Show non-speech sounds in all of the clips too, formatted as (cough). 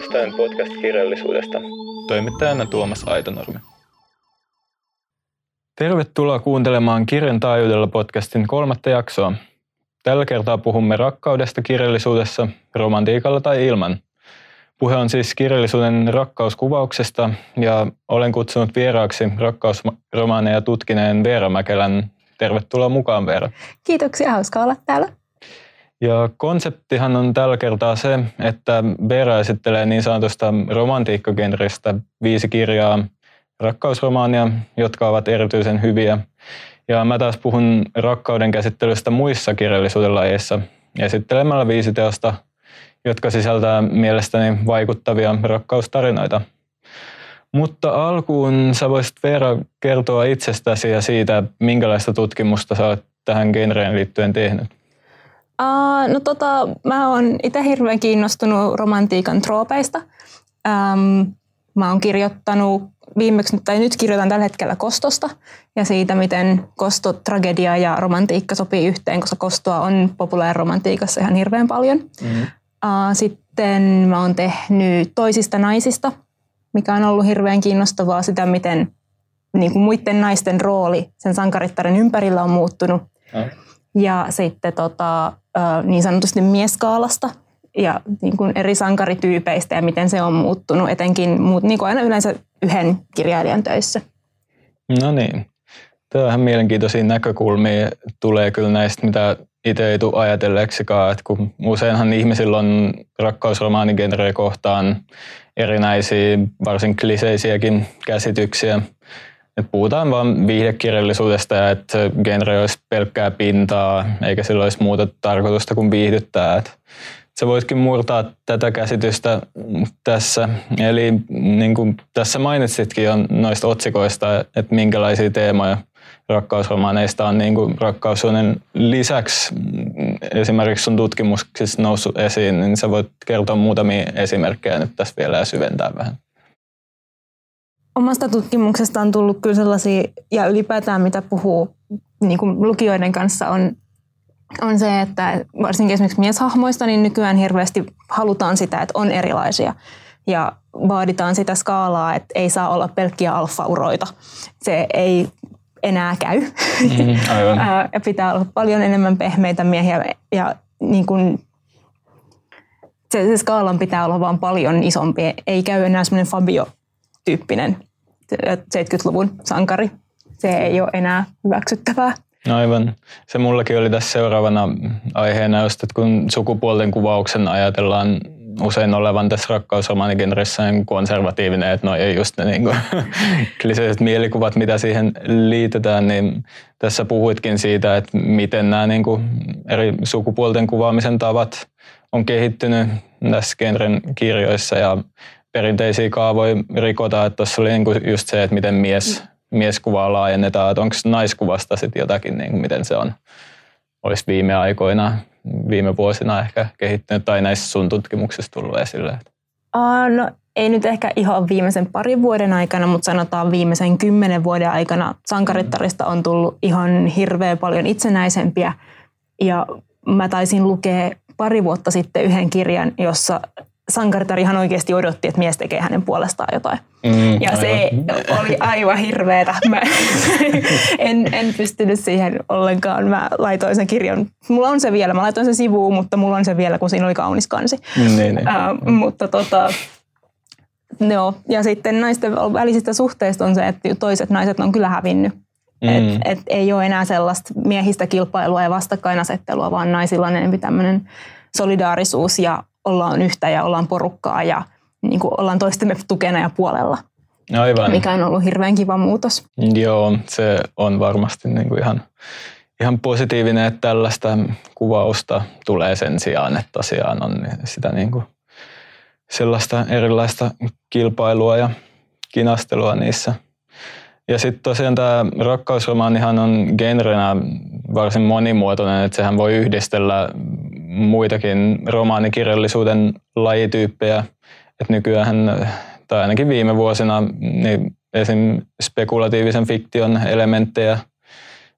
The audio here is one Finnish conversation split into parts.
uudestaan podcast-kirjallisuudesta. Toimittajana Tuomas Aitonurmi. Tervetuloa kuuntelemaan Kirjan taajuudella podcastin kolmatta jaksoa. Tällä kertaa puhumme rakkaudesta kirjallisuudessa, romantiikalla tai ilman. Puhe on siis kirjallisuuden rakkauskuvauksesta ja olen kutsunut vieraaksi rakkausromaaneja tutkineen Veera Mäkelän. Tervetuloa mukaan Veera. Kiitoksia, hauska olla täällä. Ja konseptihan on tällä kertaa se, että Vera esittelee niin sanotusta romantiikkagenrestä viisi kirjaa rakkausromaania, jotka ovat erityisen hyviä. Ja mä taas puhun rakkauden käsittelystä muissa kirjallisuuden lajeissa esittelemällä viisi teosta, jotka sisältää mielestäni vaikuttavia rakkaustarinoita. Mutta alkuun sä voisit Veera kertoa itsestäsi ja siitä, minkälaista tutkimusta sä olet tähän genreen liittyen tehnyt. Uh, no tota, mä oon itse hirveän kiinnostunut romantiikan troopeista. Um, mä oon kirjoittanut viimeksi, tai nyt kirjoitan tällä hetkellä kostosta ja siitä, miten kosto, tragedia ja romantiikka sopii yhteen, koska kostoa on populaariromantiikassa ihan hirveän paljon. Mm-hmm. Uh, sitten mä oon tehnyt toisista naisista, mikä on ollut hirveän kiinnostavaa sitä, miten niin kuin muiden naisten rooli sen sankarittaren ympärillä on muuttunut. Mm. Ja sitten tota, niin sanotusti mieskaalasta ja niin kuin eri sankarityypeistä ja miten se on muuttunut, etenkin muut, niin kuin aina yleensä yhden kirjailijan töissä. No niin. Tämä on ihan mielenkiintoisia näkökulmia. Tulee kyllä näistä, mitä itse ei tule ajatelleeksikaan, että kun useinhan ihmisillä on rakkausromaanigenreä kohtaan erinäisiä, varsin kliseisiäkin käsityksiä. Et puhutaan vain viihdekirjallisuudesta ja että genre olisi pelkkää pintaa, eikä sillä olisi muuta tarkoitusta kuin viihdyttää. Et sä voitkin murtaa tätä käsitystä tässä. Eli niin kuin tässä mainitsitkin jo noista otsikoista, että minkälaisia teemoja rakkausromaaneista on niin kuin rakkaussuunnin lisäksi esimerkiksi sun tutkimuksissa noussut esiin, niin sä voit kertoa muutamia esimerkkejä nyt tässä vielä ja syventää vähän. Omasta tutkimuksesta on tullut kyllä sellaisia, ja ylipäätään mitä puhuu niin kuin lukijoiden kanssa, on, on se, että varsinkin esimerkiksi mieshahmoista, niin nykyään hirveästi halutaan sitä, että on erilaisia. Ja vaaditaan sitä skaalaa, että ei saa olla pelkkiä alfauroita. Se ei enää käy. Mm, aivan. (laughs) ja pitää olla paljon enemmän pehmeitä miehiä ja niin kuin se, se skaalan pitää olla vaan paljon isompi. Ei käy enää semmoinen Fabio-tyyppinen 70-luvun sankari. Se ei ole enää hyväksyttävää. Aivan. Se mullakin oli tässä seuraavana aiheena just, että kun sukupuolten kuvauksen ajatellaan usein olevan tässä rakkausromaanigenressä niin konservatiivinen, että no ei just ne niin (laughs) kliseiset mielikuvat, mitä siihen liitetään, niin tässä puhuitkin siitä, että miten nämä niin kuin eri sukupuolten kuvaamisen tavat on kehittynyt tässä genren kirjoissa ja perinteisiä kaavoja rikotaan, että tuossa oli niin kuin just se, että miten mies, mieskuvaa laajennetaan, että onko naiskuvasta sitten jotakin, niin miten se on, olisi viime aikoina viime vuosina ehkä kehittynyt tai näissä sun tutkimuksissa tullut esille? Uh, no ei nyt ehkä ihan viimeisen parin vuoden aikana, mutta sanotaan viimeisen kymmenen vuoden aikana sankarittarista on tullut ihan hirveän paljon itsenäisempiä. Ja mä taisin lukea pari vuotta sitten yhden kirjan, jossa Sankartar ihan oikeasti odotti, että mies tekee hänen puolestaan jotain. Mm, ja aivan. se oli aivan hirveetä. Mä (laughs) en, en pystynyt siihen ollenkaan. Mä laitoin sen kirjan. Mulla on se vielä. Mä laitoin sen sivuun, mutta mulla on se vielä, kun siinä oli kaunis kansi. Niin, niin. Uh, mutta tota, no. Ja sitten naisten välisistä suhteista on se, että toiset naiset on kyllä hävinnyt. Mm. Et, et ei ole enää sellaista miehistä kilpailua ja vastakkainasettelua, vaan naisilla on enemmän tämmöinen solidaarisuus ja ollaan yhtä ja ollaan porukkaa ja niin kuin ollaan toistemme tukena ja puolella. Aivan. Mikä on ollut hirveän kiva muutos. Joo, se on varmasti niin kuin ihan, ihan positiivinen, että tällaista kuvausta tulee sen sijaan, että tosiaan on sitä niin kuin sellaista erilaista kilpailua ja kinastelua niissä. Ja sitten tosiaan tämä rakkausromaanihan on genrenä varsin monimuotoinen, että sehän voi yhdistellä muitakin romaanikirjallisuuden lajityyppejä. Et nykyään, tai ainakin viime vuosina, niin esim. spekulatiivisen fiktion elementtejä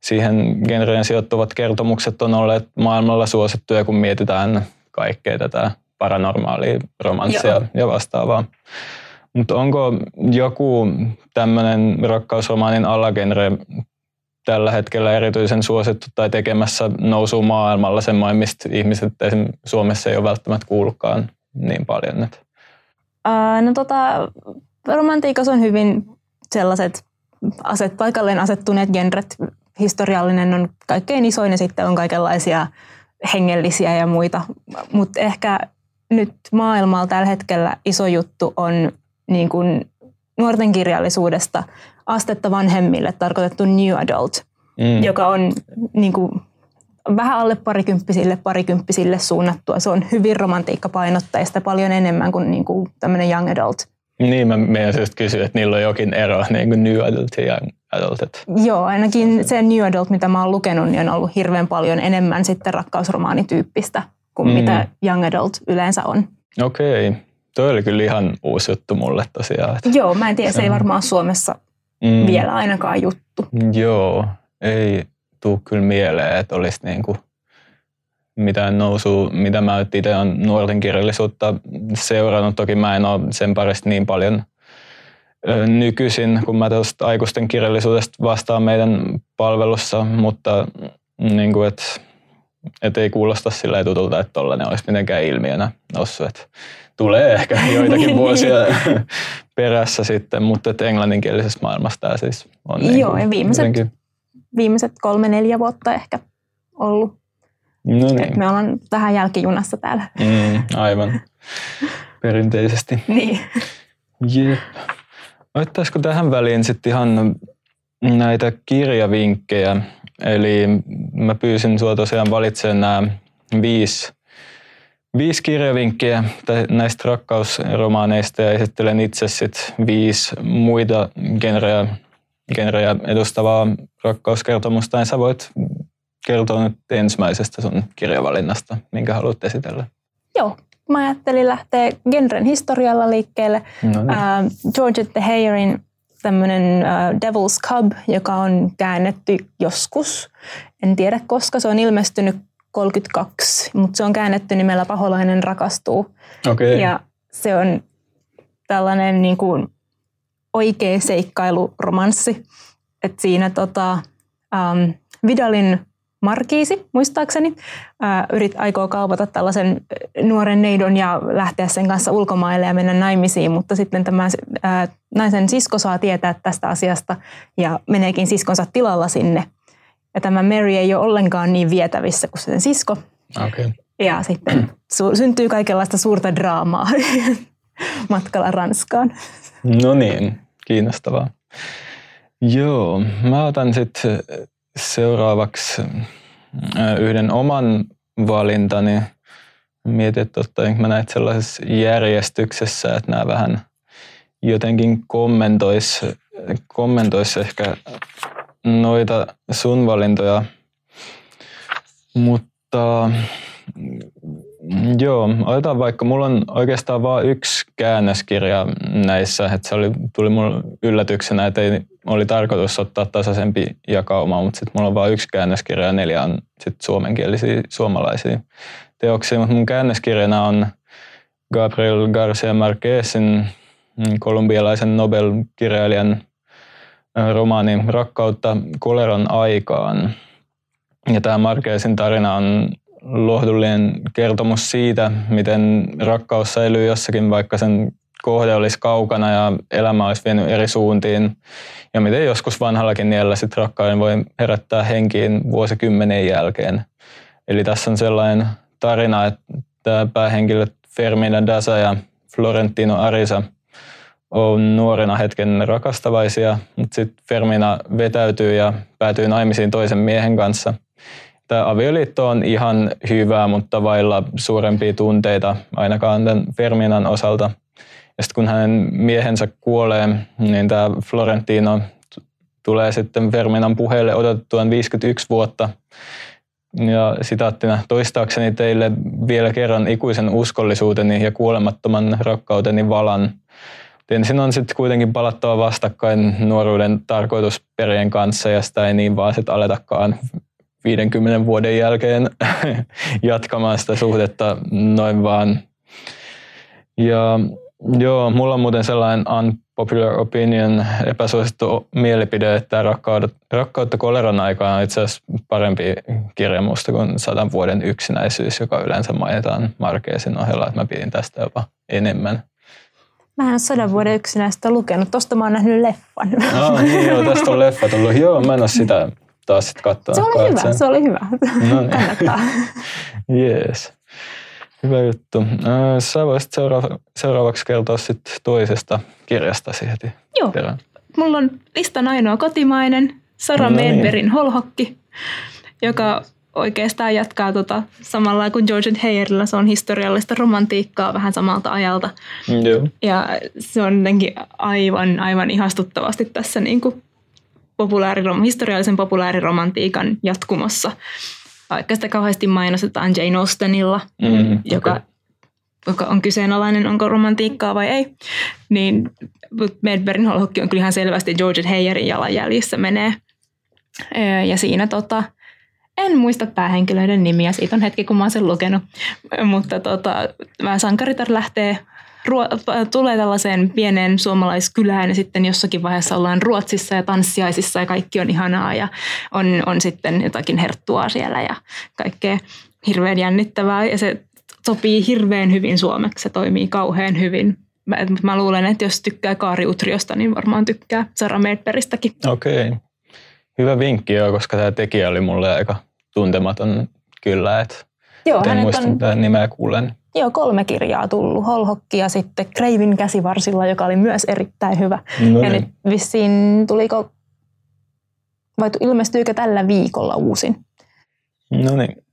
siihen genreen sijoittuvat kertomukset on olleet maailmalla suosittuja, kun mietitään kaikkea tätä paranormaalia romanssia Joo. ja vastaavaa. Mutta onko joku tämmöinen rakkausromaanin alagenre tällä hetkellä erityisen suosittu tai tekemässä nousu maailmalla semmoinen, mistä ihmiset esimerkiksi Suomessa ei ole välttämättä kuullutkaan niin paljon? Uh, no tota, romantiikassa on hyvin sellaiset aset, paikalleen asettuneet genret. Historiallinen on kaikkein isoin ja sitten on kaikenlaisia hengellisiä ja muita. Mutta ehkä nyt maailmalla tällä hetkellä iso juttu on niin kuin nuorten kirjallisuudesta astetta vanhemmille tarkoitettu New Adult, mm. joka on niin kuin, vähän alle parikymppisille, parikymppisille suunnattua. Se on hyvin romantiikkapainotteista paljon enemmän kuin, niin kuin tämmöinen Young Adult. Niin, mä meidän just kysyä, että niillä on jokin ero (laughs) niin kuin New Adult ja Young Adult. Joo, ainakin se New Adult, mitä mä oon lukenut, niin on ollut hirveän paljon enemmän sitten rakkausromaanityyppistä kuin mm. mitä Young Adult yleensä on. Okei. Okay. Toi oli kyllä ihan uusi juttu mulle tosiaan. Että... Joo, mä en tiedä, se ei varmaan Suomessa mm. vielä ainakaan juttu. Joo, ei tuu kyllä mieleen, että olisi niin kuin mitään nousua, mitä mä itse olen nuorten kirjallisuutta seurannut. Toki mä en ole sen parista niin paljon nykyisin, kun mä tuosta aikuisten kirjallisuudesta vastaan meidän palvelussa, mutta niin kuin, että et ei kuulosta sillä tutulta, että tollainen olisi mitenkään ilmiönä noussut. Tulee ehkä (laughs) joitakin vuosia (laughs) perässä sitten, mutta että englanninkielisessä maailmassa tämä siis on niin Joo, ja viimeiset, jotenkin... viimeiset kolme-neljä vuotta ehkä ollut. No niin. Me ollaan vähän jälkijunassa täällä. Mm, aivan. Perinteisesti. (laughs) niin. Jep. Ottaisiko tähän väliin sitten ihan näitä kirjavinkkejä? Eli mä pyysin sua tosiaan valitsemaan nämä viisi viisi kirjavinkkiä näistä rakkausromaaneista ja esittelen itse sit viisi muita genrejä, genrejä edustavaa rakkauskertomusta. Ja sä voit kertoa nyt ensimmäisestä sun kirjavalinnasta, minkä haluat esitellä. Joo, mä ajattelin lähteä genren historialla liikkeelle. No niin. uh, George the Hayerin tämmöinen uh, Devil's Cub, joka on käännetty joskus. En tiedä koska se on ilmestynyt 32, mutta se on käännetty nimellä Paholainen rakastuu. Okay. Ja se on tällainen niin kuin oikea seikkailuromanssi. Et siinä tota, um, Vidalin Markiisi, muistaakseni, ää, yrit aikoo kaupata tällaisen nuoren neidon ja lähteä sen kanssa ulkomaille ja mennä naimisiin, mutta sitten tämä ää, naisen sisko saa tietää tästä asiasta ja meneekin siskonsa tilalla sinne – ja tämä Mary ei ole ollenkaan niin vietävissä kuin sen sisko. Okay. Ja sitten (clears throat) su- syntyy kaikenlaista suurta draamaa (laughs) matkalla Ranskaan. No niin, kiinnostavaa. Joo, mä otan sitten seuraavaksi äh, yhden oman valintani. Mietin, että ottanko mä näitä sellaisessa järjestyksessä, että nämä vähän jotenkin kommentois, kommentois ehkä noita sun valintoja. Mutta joo, otetaan vaikka, mulla on oikeastaan vain yksi käännöskirja näissä, että se oli, tuli mulle yllätyksenä, että ei, oli tarkoitus ottaa tasaisempi jakauma, mutta sitten mulla on vain yksi käännöskirja ja neljä on sit suomenkielisiä suomalaisia teoksia, mutta mun käännöskirjana on Gabriel Garcia Marquezin mm, kolumbialaisen Nobel-kirjailijan romaani Rakkautta koleran aikaan. Ja tämä Markeesin tarina on lohdullinen kertomus siitä, miten rakkaus säilyy jossakin, vaikka sen kohde olisi kaukana ja elämä olisi vienyt eri suuntiin. Ja miten joskus vanhallakin niellä sit rakkauden voi herättää henkiin vuosikymmenen jälkeen. Eli tässä on sellainen tarina, että tämä päähenkilö Fermina Dasa ja Florentino Arisa – on nuorena hetken rakastavaisia, mutta sitten Fermina vetäytyy ja päätyy naimisiin toisen miehen kanssa. Tämä avioliitto on ihan hyvä, mutta vailla suurempia tunteita ainakaan tämän Ferminan osalta. Ja sitten kun hänen miehensä kuolee, niin tämä Florentino tulee sitten Ferminan puheelle odotettuaan 51 vuotta. Ja sitaattina toistaakseni teille vielä kerran ikuisen uskollisuuteni ja kuolemattoman rakkauteni valan – ensin on sitten kuitenkin palattava vastakkain nuoruuden tarkoitusperien kanssa ja sitä ei niin vaan sitten aletakaan 50 vuoden jälkeen (laughs) jatkamaan sitä suhdetta noin vaan Ja joo, mulla on muuten sellainen unpopular opinion, epäsuosittu mielipide, että rakkautta, rakkautta koleran aikaan on itse asiassa parempi kirja musta kuin sadan vuoden yksinäisyys, joka yleensä mainitaan Markeesin ohella, että mä pidin tästä jopa enemmän. Mä en ole sadan vuoden yksinäistä lukenut. Tosta mä oon nähnyt leffan. No niin, joo, tästä on leffa tullut. Joo, mä en ole sitä taas sitten katsoa. Se oli hyvä, se oli hyvä. No niin. Kannattaa. Jees. Hyvä juttu. Sä voisit seuraava, seuraavaksi kertoa sit toisesta kirjastasi heti. Joo. Perään. Mulla on listan ainoa kotimainen, Sara no niin. Medberin Holhokki, joka oikeastaan jatkaa tota, samalla kuin George Heyerillä. Se on historiallista romantiikkaa vähän samalta ajalta. Joo. Ja se on jotenkin aivan, aivan ihastuttavasti tässä niin kuin populaarirom- historiallisen populaariromantiikan jatkumossa. Vaikka sitä kauheasti mainostetaan Jane Austenilla, mm, joka, okay. joka on kyseenalainen, onko romantiikkaa vai ei, niin Medberin holhokki on kyllä ihan selvästi George Heyerin jalanjäljissä menee. Ja siinä tota, en muista päähenkilöiden nimiä, siitä on hetki kun mä oon sen lukenut, mutta tota, sankaritar lähtee ruo- tulee tällaiseen pieneen suomalaiskylään ja sitten jossakin vaiheessa ollaan Ruotsissa ja tanssiaisissa ja kaikki on ihanaa ja on, on sitten jotakin herttua siellä ja kaikkea hirveän jännittävää ja se sopii hirveän hyvin suomeksi, se toimii kauhean hyvin. Mä, mä luulen, että jos tykkää Kaari Utriosta, niin varmaan tykkää Sara Medberistäkin. Okei. Okay. Hyvä vinkki jo, koska tämä tekijä oli mulle aika tuntematon kyllä, että Joo, en muista on... nimeä kuulen. Joo, kolme kirjaa tullut. Holhokki ja sitten Kreivin käsivarsilla, joka oli myös erittäin hyvä. No niin. Ja nyt vissiin tuliko, vai ilmestyykö tällä viikolla uusin? No niin.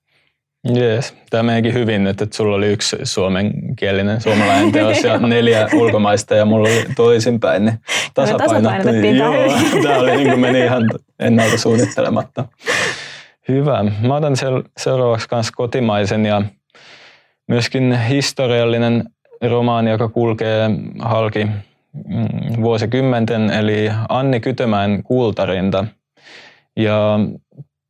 Jees. Tämä menikin hyvin nyt, että sulla oli yksi suomenkielinen suomalainen teos ja neljä ulkomaista ja mulla oli toisinpäin. Niin tasapainottiin. Joo, tämä oli niin kuin meni ihan ennalta suunnittelematta. Hyvä. Mä otan seuraavaksi myös kotimaisen ja myöskin historiallinen romaani, joka kulkee halki mm, vuosikymmenten, eli Anni Kytömäen Kultarinta. Ja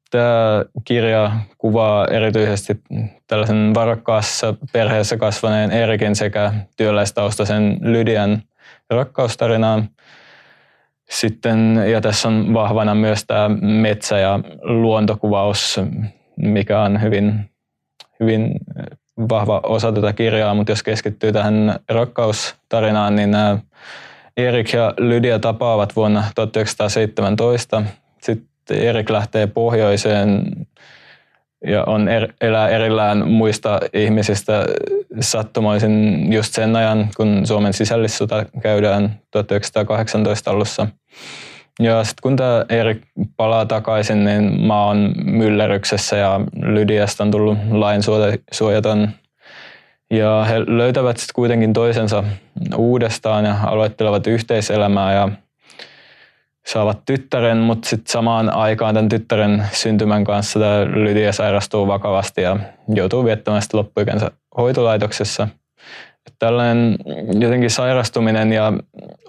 tämä kirja kuvaa erityisesti tällaisen varakkaassa perheessä kasvaneen Erikin sekä työläistaustaisen Lydian rakkaustarinaa. Sitten, ja tässä on vahvana myös tämä metsä- ja luontokuvaus, mikä on hyvin, hyvin vahva osa tätä kirjaa, mutta jos keskittyy tähän rakkaustarinaan, niin Erik ja Lydia tapaavat vuonna 1917. Sitten Erik lähtee pohjoiseen ja on er, elää erillään muista ihmisistä sattumoisin just sen ajan, kun Suomen sisällissota käydään 1918 alussa. Ja sitten kun tämä Erik palaa takaisin, niin mä oon myllerryksessä ja Lydiasta on tullut lainsuojaton. Ja he löytävät sitten kuitenkin toisensa uudestaan ja aloittelevat yhteiselämää ja saavat tyttären, mutta sitten samaan aikaan tämän tyttären syntymän kanssa tämä Lydia sairastuu vakavasti ja joutuu viettämään sitten loppuikänsä hoitolaitoksessa – tällainen jotenkin sairastuminen ja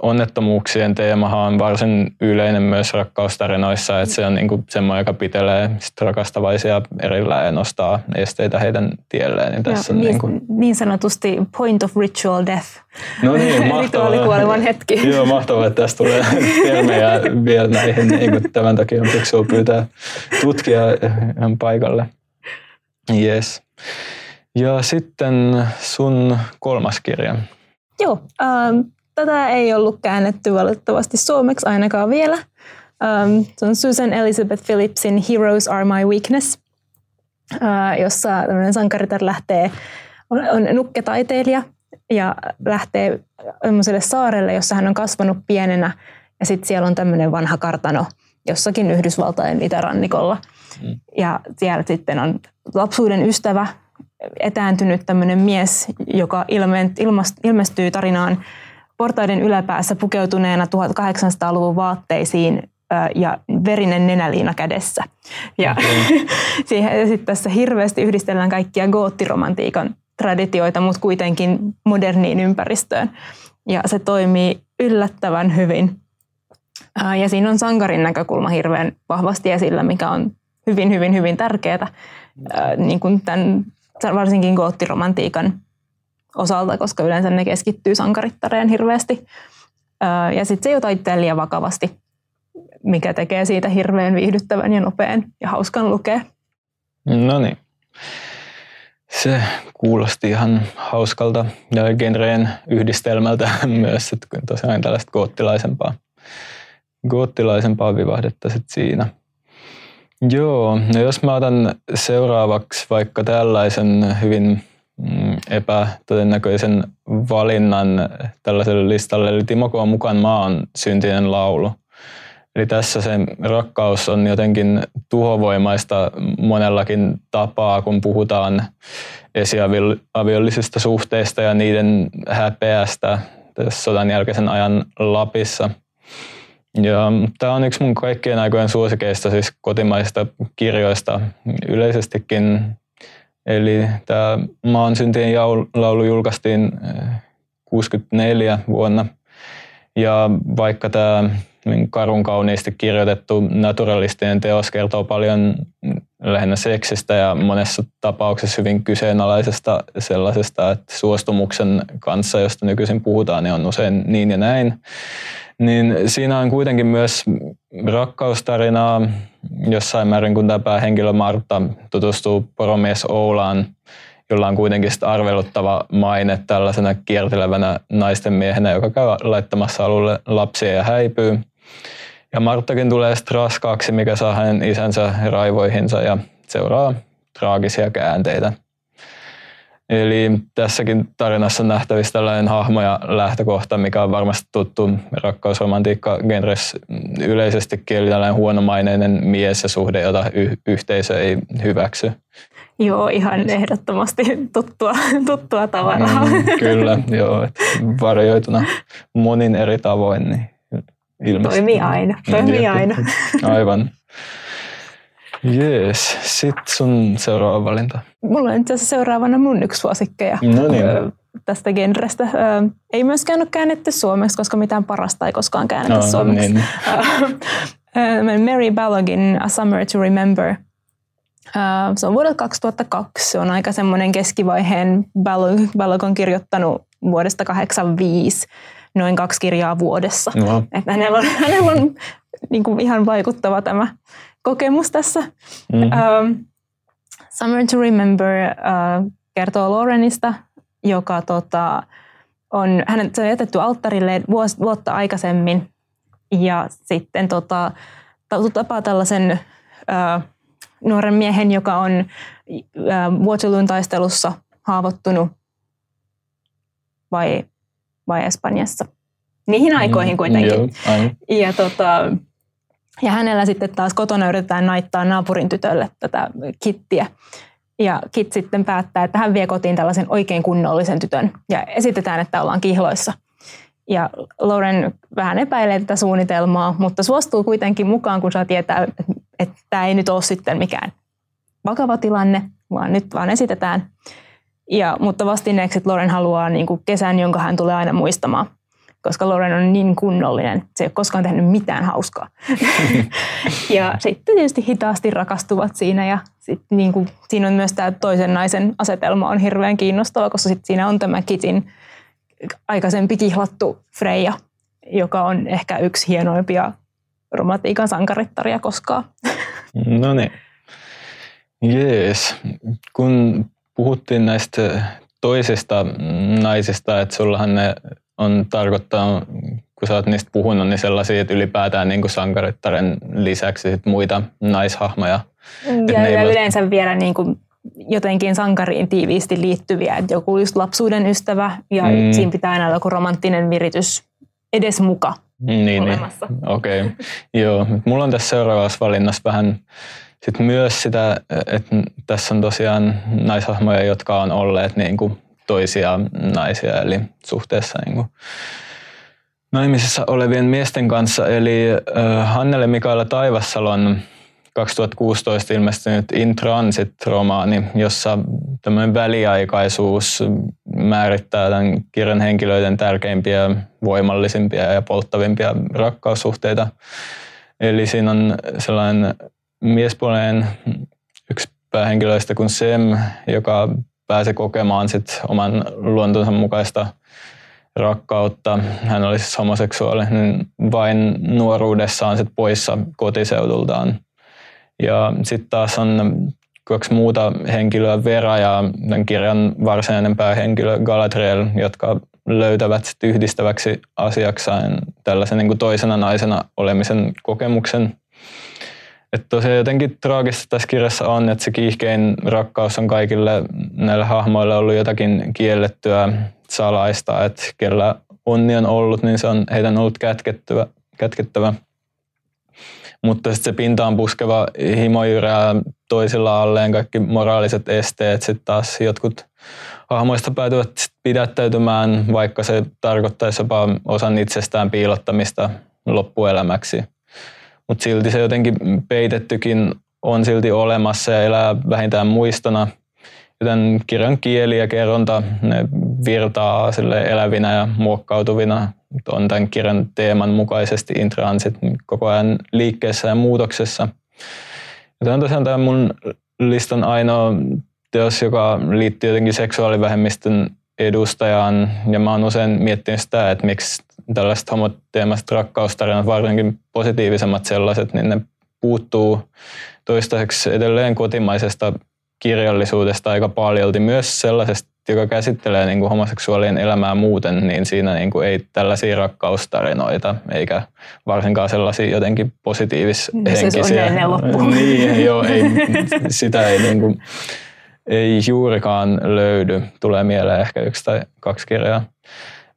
onnettomuuksien teemahan on varsin yleinen myös rakkaustarinoissa, että se on niin kuin semmoinen, joka pitelee sit rakastavaisia erillään ja nostaa esteitä heidän tielleen. Niin, tässä Joo, niin, niin, kuin... niin sanotusti point of ritual death. (laughs) No niin, (laughs) mahtavaa. hetki. (laughs) Joo, mahtavaa, että tästä tulee termejä vielä näihin. Niin kuin tämän takia on fiksua pyytää tutkija ihan paikalle. Yes. Ja sitten sun kolmas kirja. Joo, ähm, tätä ei ollut käännetty valitettavasti suomeksi ainakaan vielä. Ähm, se on Susan Elizabeth Phillipsin Heroes Are My Weakness, äh, jossa tämmöinen sankaritar lähtee, on, on nukketaiteilija ja lähtee saarelle, jossa hän on kasvanut pienenä ja sitten siellä on tämmöinen vanha kartano jossakin Yhdysvaltain itärannikolla. Mm. Ja siellä sitten on lapsuuden ystävä, etääntynyt tämmöinen mies, joka ilmestyy tarinaan portaiden yläpäässä pukeutuneena 1800-luvun vaatteisiin ja verinen nenäliina kädessä. Ja okay. (laughs) sitten tässä hirveästi yhdistellään kaikkia goottiromantiikan traditioita, mutta kuitenkin moderniin ympäristöön. Ja se toimii yllättävän hyvin. Ja siinä on sankarin näkökulma hirveän vahvasti esillä, mikä on hyvin, hyvin, hyvin tärkeää niin kuin tämän varsinkin goottiromantiikan osalta, koska yleensä ne keskittyy sankarittareen hirveästi. Ja sitten se ota itseään liian vakavasti, mikä tekee siitä hirveän viihdyttävän ja nopean ja hauskan lukea. No niin. Se kuulosti ihan hauskalta ja genreen yhdistelmältä (laughs) myös, että tosiaan tällaista goottilaisempaa, goottilaisempaa vivahdetta sit siinä. Joo, no jos mä otan seuraavaksi vaikka tällaisen hyvin mm, epätodennäköisen valinnan tällaiselle listalle, eli Timo K. mukaan maa on syntinen laulu. Eli tässä se rakkaus on jotenkin tuhovoimaista monellakin tapaa, kun puhutaan esiaviollisista suhteista ja niiden häpeästä tässä sodan jälkeisen ajan Lapissa. Ja tämä on yksi mun kaikkien aikojen suosikeista, siis kotimaisista kirjoista yleisestikin. Eli tämä Maan syntien laulu julkaistiin 64 vuonna. Ja vaikka tämä karun kauniisti kirjoitettu naturalistinen teos kertoo paljon lähinnä seksistä ja monessa tapauksessa hyvin kyseenalaisesta sellaisesta, että suostumuksen kanssa, josta nykyisin puhutaan, niin on usein niin ja näin. Niin siinä on kuitenkin myös rakkaustarinaa jossain määrin, kun tämä päähenkilö Martta tutustuu poromies Oulaan, jolla on kuitenkin arveluttava maine tällaisena kiertelevänä naisten miehenä, joka käy laittamassa alulle lapsia ja häipyy. Ja Marttakin tulee raskaaksi, mikä saa hänen isänsä raivoihinsa ja seuraa traagisia käänteitä. Eli tässäkin tarinassa nähtävissä tällainen hahmo ja lähtökohta, mikä on varmasti tuttu rakkausromantiikka genres yleisestikin, eli tällainen huonomaineinen mies ja suhde, jota y- yhteisö ei hyväksy. Joo, ihan ehdottomasti tuttua, (laughs) tuttua tavaraa. Mm, kyllä, joo. Varjoituna monin eri tavoin, niin ilmeisesti. Toimii aina, toimii aina. (laughs) Aivan. Jees, sitten sun seuraava valinta. Mulla on itse asiassa seuraavana mun yksi suosikkeja no niin. tästä genrestä. Ei myöskään ole käännetty suomeksi, koska mitään parasta ei koskaan käännetä no, suomeksi. Niin. Mary Ballogin A Summer to Remember. Se on vuodelta 2002. Se on aika semmoinen keskivaiheen Ballog on kirjoittanut vuodesta 85 noin kaksi kirjaa vuodessa. No. Että hänellä on, (laughs) hänellä on niin kuin ihan vaikuttava tämä kokemus tässä. Mm-hmm. Uh, Summer to Remember uh, kertoo Laurenista, joka tota, on, hänet on jätetty alttarille vuos, vuotta aikaisemmin ja sitten tota, tapaa tällaisen uh, nuoren miehen, joka on Waterloon taistelussa haavoittunut vai vai Espanjassa. Niihin aikoihin mm, kuitenkin. Mm, joo, ja, tota, ja hänellä sitten taas kotona yritetään naittaa naapurin tytölle tätä kittiä. Ja Kit sitten päättää, että hän vie kotiin tällaisen oikein kunnollisen tytön ja esitetään, että ollaan kihloissa. Ja Lauren vähän epäilee tätä suunnitelmaa, mutta suostuu kuitenkin mukaan, kun saa tietää, että tämä ei nyt ole sitten mikään vakava tilanne, vaan nyt vaan esitetään. Ja, mutta vastineeksi, että Loren haluaa niin kuin kesän, jonka hän tulee aina muistamaan. Koska Loren on niin kunnollinen, se ei ole koskaan tehnyt mitään hauskaa. (laughs) ja sitten tietysti hitaasti rakastuvat siinä ja sit niin kuin, siinä on myös tämä toisen naisen asetelma on hirveän kiinnostava, koska sit siinä on tämä Kitin aikaisempi kihlattu Freja, joka on ehkä yksi hienoimpia romantiikan sankarittaria koskaan. (laughs) no niin. Jees. Kun puhuttiin näistä toisista naisista, että sullahan ne on tarkoittanut, kun sä oot niistä puhunut, niin sellaisia, että ylipäätään niin kuin sankarittaren lisäksi sit muita naishahmoja. Ja, ja yleensä vielä niin kuin jotenkin sankariin tiiviisti liittyviä, että joku just lapsuuden ystävä ja mm. siinä pitää aina olla joku romanttinen viritys edes muka niin, niin. olemassa. Niin. Okei, okay. joo. Mulla on tässä seuraavassa valinnassa vähän sitten myös sitä, että tässä on tosiaan naishahmoja, jotka on olleet niin kuin toisia naisia, eli suhteessa niin kuin naimisissa olevien miesten kanssa. Eli Hannele Mikaela Taivassalon 2016 ilmestynyt In Transit-romaani, jossa tämmöinen väliaikaisuus määrittää tämän kirjan henkilöiden tärkeimpiä, voimallisimpia ja polttavimpia rakkaussuhteita. Eli siinä on sellainen miespuoleen yksi päähenkilöistä kuin Sem, joka pääsi kokemaan sit oman luontonsa mukaista rakkautta. Hän oli siis homoseksuaali, niin vain nuoruudessaan sit poissa kotiseudultaan. Ja sitten taas on kaksi muuta henkilöä, Vera ja tämän kirjan varsinainen päähenkilö Galadriel, jotka löytävät sit yhdistäväksi asiakseen tällaisen niin kuin toisena naisena olemisen kokemuksen. Että tosiaan jotenkin traagista tässä kirjassa on, että se kiihkein rakkaus on kaikille näille hahmoille ollut jotakin kiellettyä, salaista, että kellä onni on ollut, niin se on heidän ollut kätkettävä. kätkettävä. Mutta sitten se pintaan puskeva himo jyrää toisilla alleen kaikki moraaliset esteet. Sitten taas jotkut hahmoista päätyvät pidättäytymään, vaikka se tarkoittaisi jopa osan itsestään piilottamista loppuelämäksi. Mutta silti se jotenkin peitettykin on silti olemassa ja elää vähintään muistona. Joten kirjan kieli ja kerronta, ne virtaa sille elävinä ja muokkautuvina. On tämän kirjan teeman mukaisesti intransit koko ajan liikkeessä ja muutoksessa. Ja tämä on tosiaan tämä mun listan ainoa teos, joka liittyy jotenkin seksuaalivähemmistön edustajaan. Ja mä oon usein miettinyt sitä, että miksi tällaiset homoteemaiset rakkaustarinat, varsinkin positiivisemmat sellaiset, niin ne puuttuu toistaiseksi edelleen kotimaisesta kirjallisuudesta aika paljolti, myös sellaisesta, joka käsittelee niin kuin homoseksuaalien elämää muuten, niin siinä niin kuin ei tällaisia rakkaustarinoita, eikä varsinkaan sellaisia jotenkin positiivishenkisiä. Se on niin, joo, ei, sitä ei niin kuin, ei juurikaan löydy. Tulee mieleen ehkä yksi tai kaksi kirjaa.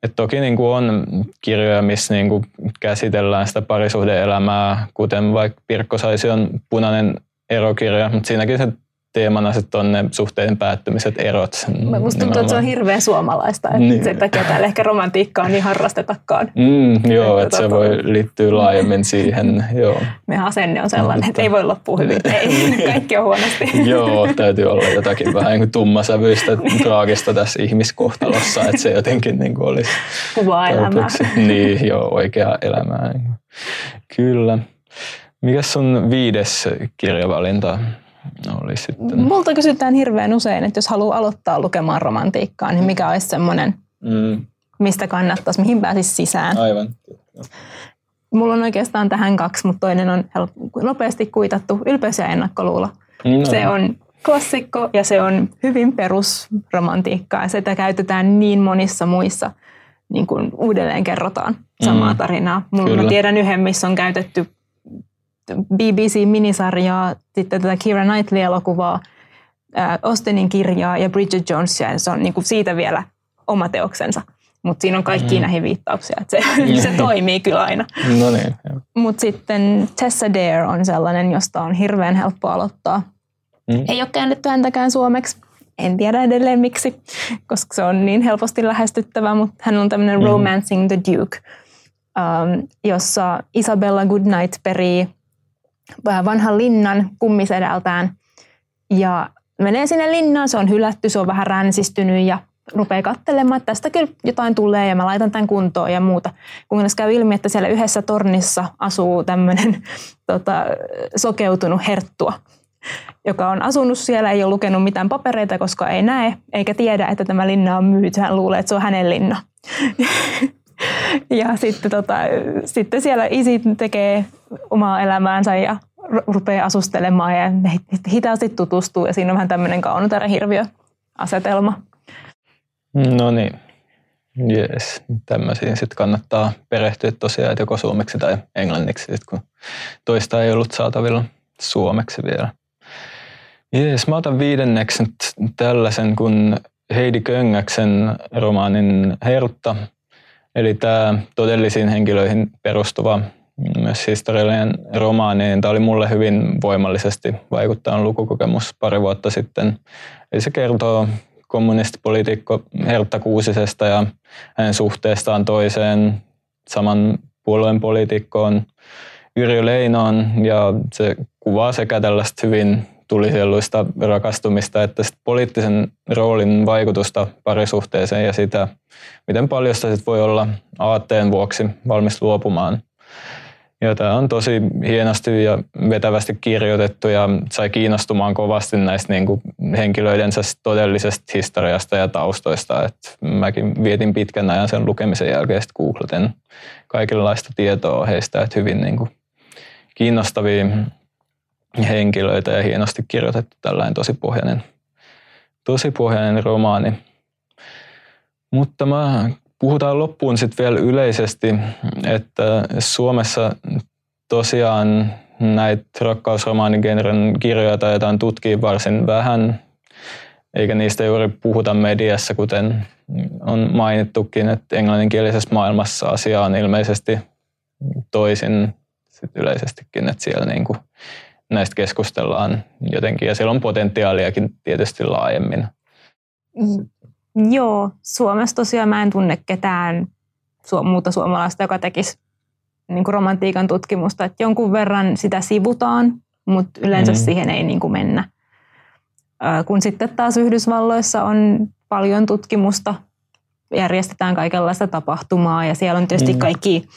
Et toki niin kuin on kirjoja, missä niin kuin käsitellään sitä parisuhdeelämää, kuten vaikka Pirkko Saision Punainen erokirja, mutta siinäkin se teemana sitten on ne suhteiden päättymiset, erot. Musta tuntuu, että se on hirveän suomalaista, että niin. sen takia täällä ehkä romantiikkaa niin harrastetakaan. Mm, joo, että, se voi liittyä laajemmin siihen. Joo. Meidän asenne on sellainen, että ei voi loppua hyvin, (laughs) ei, kaikki on huonosti. (laughs) joo, täytyy olla jotakin vähän niin tummasävyistä, (laughs) traagista tässä ihmiskohtalossa, että se jotenkin niin kuin olisi Kuvaa elämää. Niin, joo, oikea elämää. Kyllä. Mikä sun viides kirjavalinta oli sitten? Multa kysytään hirveän usein, että jos haluaa aloittaa lukemaan romantiikkaa, niin mikä olisi semmoinen, mm. mistä kannattaisi, mihin pääsisi sisään? Aivan. Mulla on oikeastaan tähän kaksi, mutta toinen on nopeasti kuitattu Ylpeys ja ennakkoluulo. No. Se on klassikko ja se on hyvin perusromantiikkaa. Sitä käytetään niin monissa muissa niin kuin uudelleen kerrotaan samaa mm. tarinaa. Mulla mä tiedän yhden, missä on käytetty BBC-minisarjaa, sitten tätä Kira Knightley-elokuvaa, Austinin kirjaa ja Bridget Jonesia, ja se on niin kuin siitä vielä oma teoksensa. Mutta siinä on kaikki mm. näihin viittauksia, että se, (laughs) se toimii kyllä aina. No niin. Mutta sitten Tessa Dare on sellainen, josta on hirveän helppo aloittaa. Mm. Ei ole käännetty häntäkään suomeksi. En tiedä edelleen miksi, koska se on niin helposti lähestyttävä, mutta hän on tämmöinen mm. Romancing the Duke, um, jossa Isabella Goodnight perii vanhan linnan kummisedältään ja menee sinne linnaan, se on hylätty, se on vähän ränsistynyt ja rupeaa katselemaan, että tästä kyllä jotain tulee ja mä laitan tämän kuntoon ja muuta. Kunnes käy ilmi, että siellä yhdessä tornissa asuu tämmöinen (laughs) tota, sokeutunut herttua, joka on asunut siellä, ei ole lukenut mitään papereita, koska ei näe eikä tiedä, että tämä linna on myyty. Hän luulee, että se on hänen linna. (laughs) ja sitten, tota, sitten siellä isi tekee omaa elämäänsä ja rupeaa asustelemaan ja hitaasti tutustuu. Ja siinä on vähän tämmöinen kaunotarehirviö asetelma. No niin, Jees, tämmöisiin sitten kannattaa perehtyä tosiaan, että joko suomeksi tai englanniksi, sit kun toista ei ollut saatavilla suomeksi vielä. Jees, mä otan viidenneksi tällaisen kuin Heidi Köngäksen romaanin Hertta, eli tämä todellisiin henkilöihin perustuva historiallinen romaani, niin tämä oli mulle hyvin voimallisesti vaikuttanut lukukokemus pari vuotta sitten. Eli se kertoo kommunistipoliitikko Hertta Kuusisesta ja hänen suhteestaan toiseen saman puolueen poliitikkoon Yrjö Leinoon. Ja se kuvaa sekä tällaista hyvin tulisieluista rakastumista että poliittisen roolin vaikutusta parisuhteeseen ja sitä, miten paljon sitä sit voi olla aatteen vuoksi valmis luopumaan Tämä on tosi hienosti ja vetävästi kirjoitettu ja sai kiinnostumaan kovasti näistä niin kuin henkilöidensä todellisesta historiasta ja taustoista. Et mäkin vietin pitkän ajan sen lukemisen jälkeen sitten googlaten kaikenlaista tietoa heistä, että hyvin niin kuin kiinnostavia henkilöitä ja hienosti kirjoitettu tällainen tosi pohjainen, tosi pohjainen romaani. Mutta mä puhutaan loppuun sitten vielä yleisesti, että Suomessa tosiaan näitä rakkausromaanigenren kirjoja taidetaan tutkia varsin vähän, eikä niistä juuri puhuta mediassa, kuten on mainittukin, että englanninkielisessä maailmassa asia on ilmeisesti toisin sit yleisestikin, että siellä niinku näistä keskustellaan jotenkin, ja siellä on potentiaaliakin tietysti laajemmin. Joo, Suomessa tosiaan mä en tunne ketään muuta suomalaista, joka tekisi niin kuin romantiikan tutkimusta. Että jonkun verran sitä sivutaan, mutta yleensä mm. siihen ei niin kuin mennä. Kun sitten taas Yhdysvalloissa on paljon tutkimusta, järjestetään kaikenlaista tapahtumaa ja siellä on tietysti mm. kaikki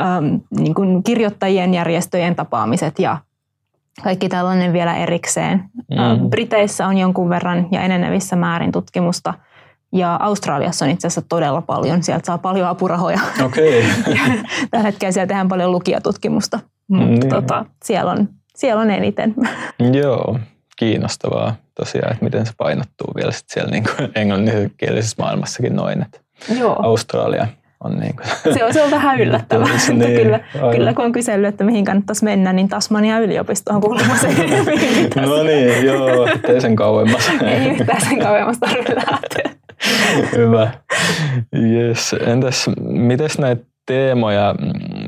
ähm, niin kuin kirjoittajien järjestöjen tapaamiset ja kaikki tällainen vielä erikseen. Mm. Briteissä on jonkun verran ja enenevissä määrin tutkimusta – ja Australiassa on itse asiassa todella paljon. Sieltä saa paljon apurahoja. Okay. (laughs) Tällä hetkellä siellä tehdään paljon lukijatutkimusta, mutta niin. tota, siellä, on, siellä on eniten. (laughs) Joo, kiinnostavaa tosiaan, että miten se painottuu vielä sit siellä niin englanninkielisessä maailmassakin noin. Että Joo. Australia on niin kuin. (laughs) Se on, se on vähän yllättävää. niin, kyllä, kyllä, kun on kysellyt, että mihin kannattaisi mennä, niin Tasmania yliopisto on kuulemma se, No niin, joo, ettei sen kauemmas. Ei yhtään sen kauemmas tarvitse lähteä. Hyvä. Yes. Entäs, mites näitä teemoja,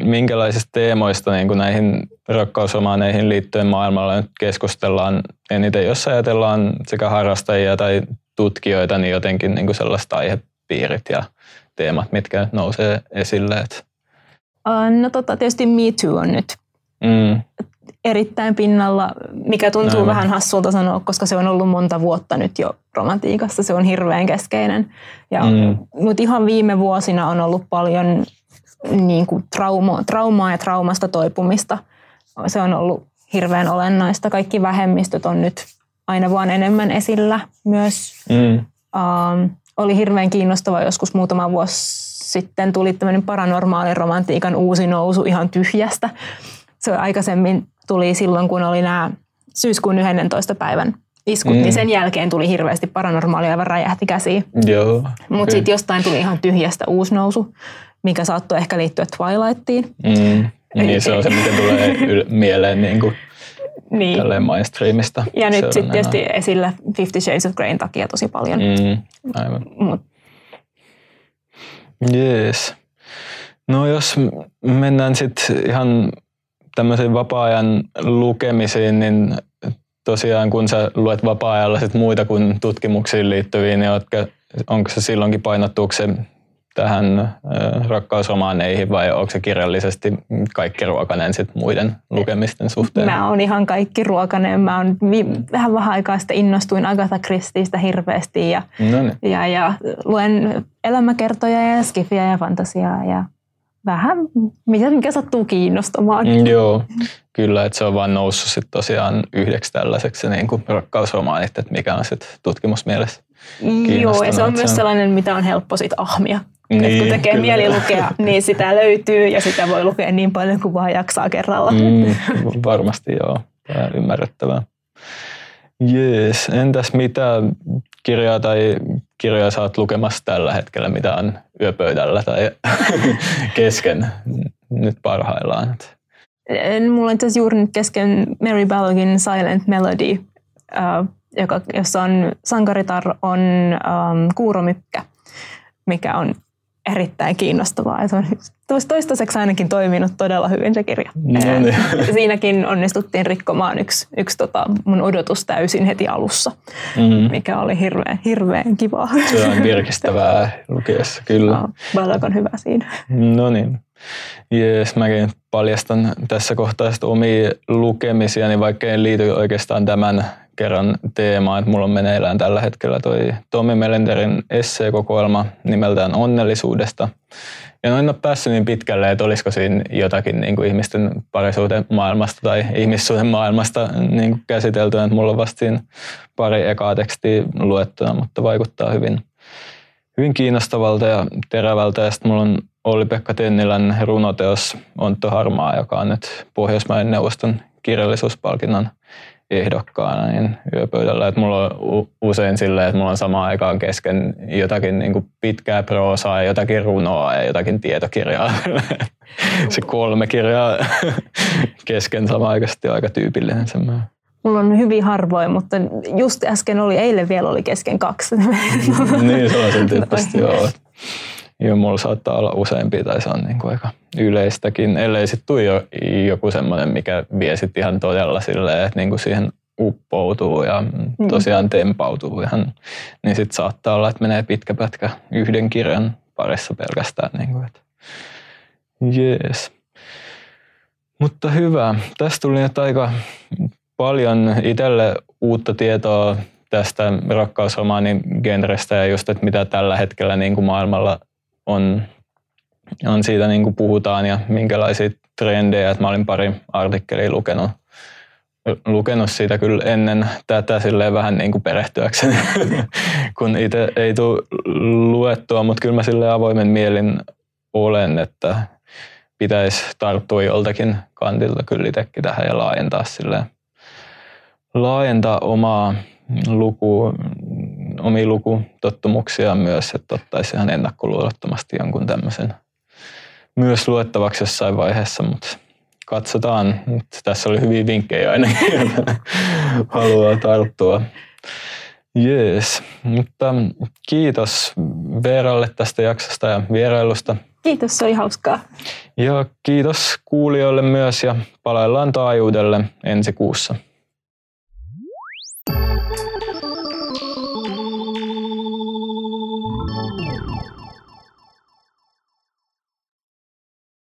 minkälaisista teemoista niin kuin näihin rakkausromaaneihin liittyen maailmalla nyt keskustellaan eniten, jos ajatellaan sekä harrastajia tai tutkijoita, niin jotenkin niin kuin sellaiset aihepiirit ja teemat, mitkä nousee esille? Että... No tota, tietysti Me Too on nyt mm erittäin pinnalla, mikä tuntuu Näin. vähän hassulta sanoa, koska se on ollut monta vuotta nyt jo romantiikassa. Se on hirveän keskeinen. Ja, mm. Mutta ihan viime vuosina on ollut paljon niin kuin trauma, traumaa ja traumasta toipumista. Se on ollut hirveän olennaista. Kaikki vähemmistöt on nyt aina vaan enemmän esillä myös. Mm. Um, oli hirveän kiinnostava joskus muutama vuosi sitten tuli tämmöinen paranormaali romantiikan uusi nousu ihan tyhjästä. Se aikaisemmin tuli silloin, kun oli nämä syyskuun 11. päivän iskut, niin mm. niin sen jälkeen tuli hirveästi paranormaalia ja räjähti käsiin. Mutta sitten jostain tuli ihan tyhjästä uusi nousu, mikä saattoi ehkä liittyä Twilightiin. Mm. Niin se on se, mikä tulee mieleen niin kuin niin. tälleen mainstreamista. Ja nyt sitten tietysti esillä Fifty Shades of Greyn takia tosi paljon. Mm. Aivan. Mut. Jees. No jos mennään sitten ihan tämmöisiin vapaa-ajan lukemisiin, niin tosiaan kun sä luet vapaa-ajalla sit muita kuin tutkimuksiin liittyviä, niin ootko, onko se silloinkin painottuuko se tähän rakkausromaaneihin vai onko se kirjallisesti kaikki ruokanen sit muiden lukemisten suhteen? Mä oon ihan kaikki ruokanen. Mä oon vi- vähän vähän aikaa sitten innostuin Agatha Christiestä hirveästi ja, ja, ja luen elämäkertoja ja skifiä ja fantasiaa ja vähän, mitä, mikä sattuu kiinnostamaan. Mm, joo, kyllä, että se on vaan noussut sit tosiaan yhdeksi tällaiseksi niin kuin rakkausromaanit, että mikä on sitten tutkimusmielessä Joo, ja se on myös sellainen, mitä on helppo sit ahmia. Niin, Et kun tekee kyllä. mieli lukea, niin sitä löytyy ja sitä voi lukea niin paljon kuin vaan jaksaa kerralla. Mm, varmasti joo, Tämä ymmärrettävää. Jees, entäs mitä kirjaa tai kirjoja sä oot lukemassa tällä hetkellä, mitä on yöpöydällä tai (laughs) kesken nyt parhaillaan? Mulla on tässä juuri nyt kesken Mary Ballogin Silent Melody, uh, joka, jossa on sankaritar on um, kuuromykkä, mikä on erittäin kiinnostavaa. Se on toistaiseksi ainakin toiminut todella hyvin se kirja. No niin. (laughs) Siinäkin onnistuttiin rikkomaan yksi, yksi tota mun odotus täysin heti alussa, mm-hmm. mikä oli hirveän, hirveän kivaa. Se on virkistävää lukiessa, kyllä. No, Balak on hyvä siinä. No niin. Jees, mäkin paljastan tässä kohtaa omia lukemisia, niin vaikka en liity oikeastaan tämän kerran teemaa, että mulla on meneillään tällä hetkellä toi Tommi Melenderin esseekokoelma nimeltään Onnellisuudesta. ja en ole päässyt niin pitkälle, että olisiko siinä jotakin niin kuin ihmisten parisuuden maailmasta tai ihmissuuden maailmasta niin kuin käsiteltyä. Että mulla on vasta siinä pari ekaa tekstiä luettuna, mutta vaikuttaa hyvin, hyvin kiinnostavalta ja terävältä. Ja sitten mulla on Olli-Pekka Tennilän runoteos Ontto Harmaa, joka on nyt Pohjoismaiden neuvoston kirjallisuuspalkinnon ehdokkaana niin yöpöydällä. Että mulla on usein silleen, että mulla on samaan aikaan kesken jotakin niin kuin pitkää proosaa ja jotakin runoa ja jotakin tietokirjaa. (laughs) Se kolme kirjaa (laughs) kesken samaan aikaisesti aika tyypillinen semmoinen. Mulla on hyvin harvoin, mutta just äsken oli, eilen vielä oli kesken kaksi. (laughs) niin, se on sen tyyppisesti, joo. Joo, mulla saattaa olla useampi tai se on niin kuin aika yleistäkin, ellei sitten tule jo, joku semmoinen, mikä vie sitten ihan todella silleen, että niin kuin siihen uppoutuu ja mm. tosiaan tempautuu ihan, niin sitten saattaa olla, että menee pitkä pätkä yhden kirjan parissa pelkästään. Niin kuin, että jees. Mutta hyvä. Tästä tuli nyt aika paljon itselle uutta tietoa tästä rakkausromaanin genrestä ja just, että mitä tällä hetkellä niin kuin maailmalla on, on siitä niin kuin puhutaan ja minkälaisia trendejä. Että mä olin pari artikkelia lukenut, lukenut siitä kyllä ennen tätä silleen vähän niin kuin perehtyäkseni, (laughs) kun itse ei tule luettua, mutta kyllä mä sille avoimen mielin olen, että pitäisi tarttua joltakin kantilta kyllä itsekin tähän ja laajentaa sille laajentaa omaa luku, omia lukutottumuksia myös, että ottaisi ihan ennakkoluulottomasti jonkun tämmöisen myös luettavaksi jossain vaiheessa, mutta katsotaan. Tässä oli hyviä vinkkejä ainakin, haluaa tarttua. Jees, mutta kiitos Veeralle tästä jaksosta ja vierailusta. Kiitos, se oli hauskaa. Ja kiitos kuulijoille myös ja palaillaan taajuudelle ensi kuussa.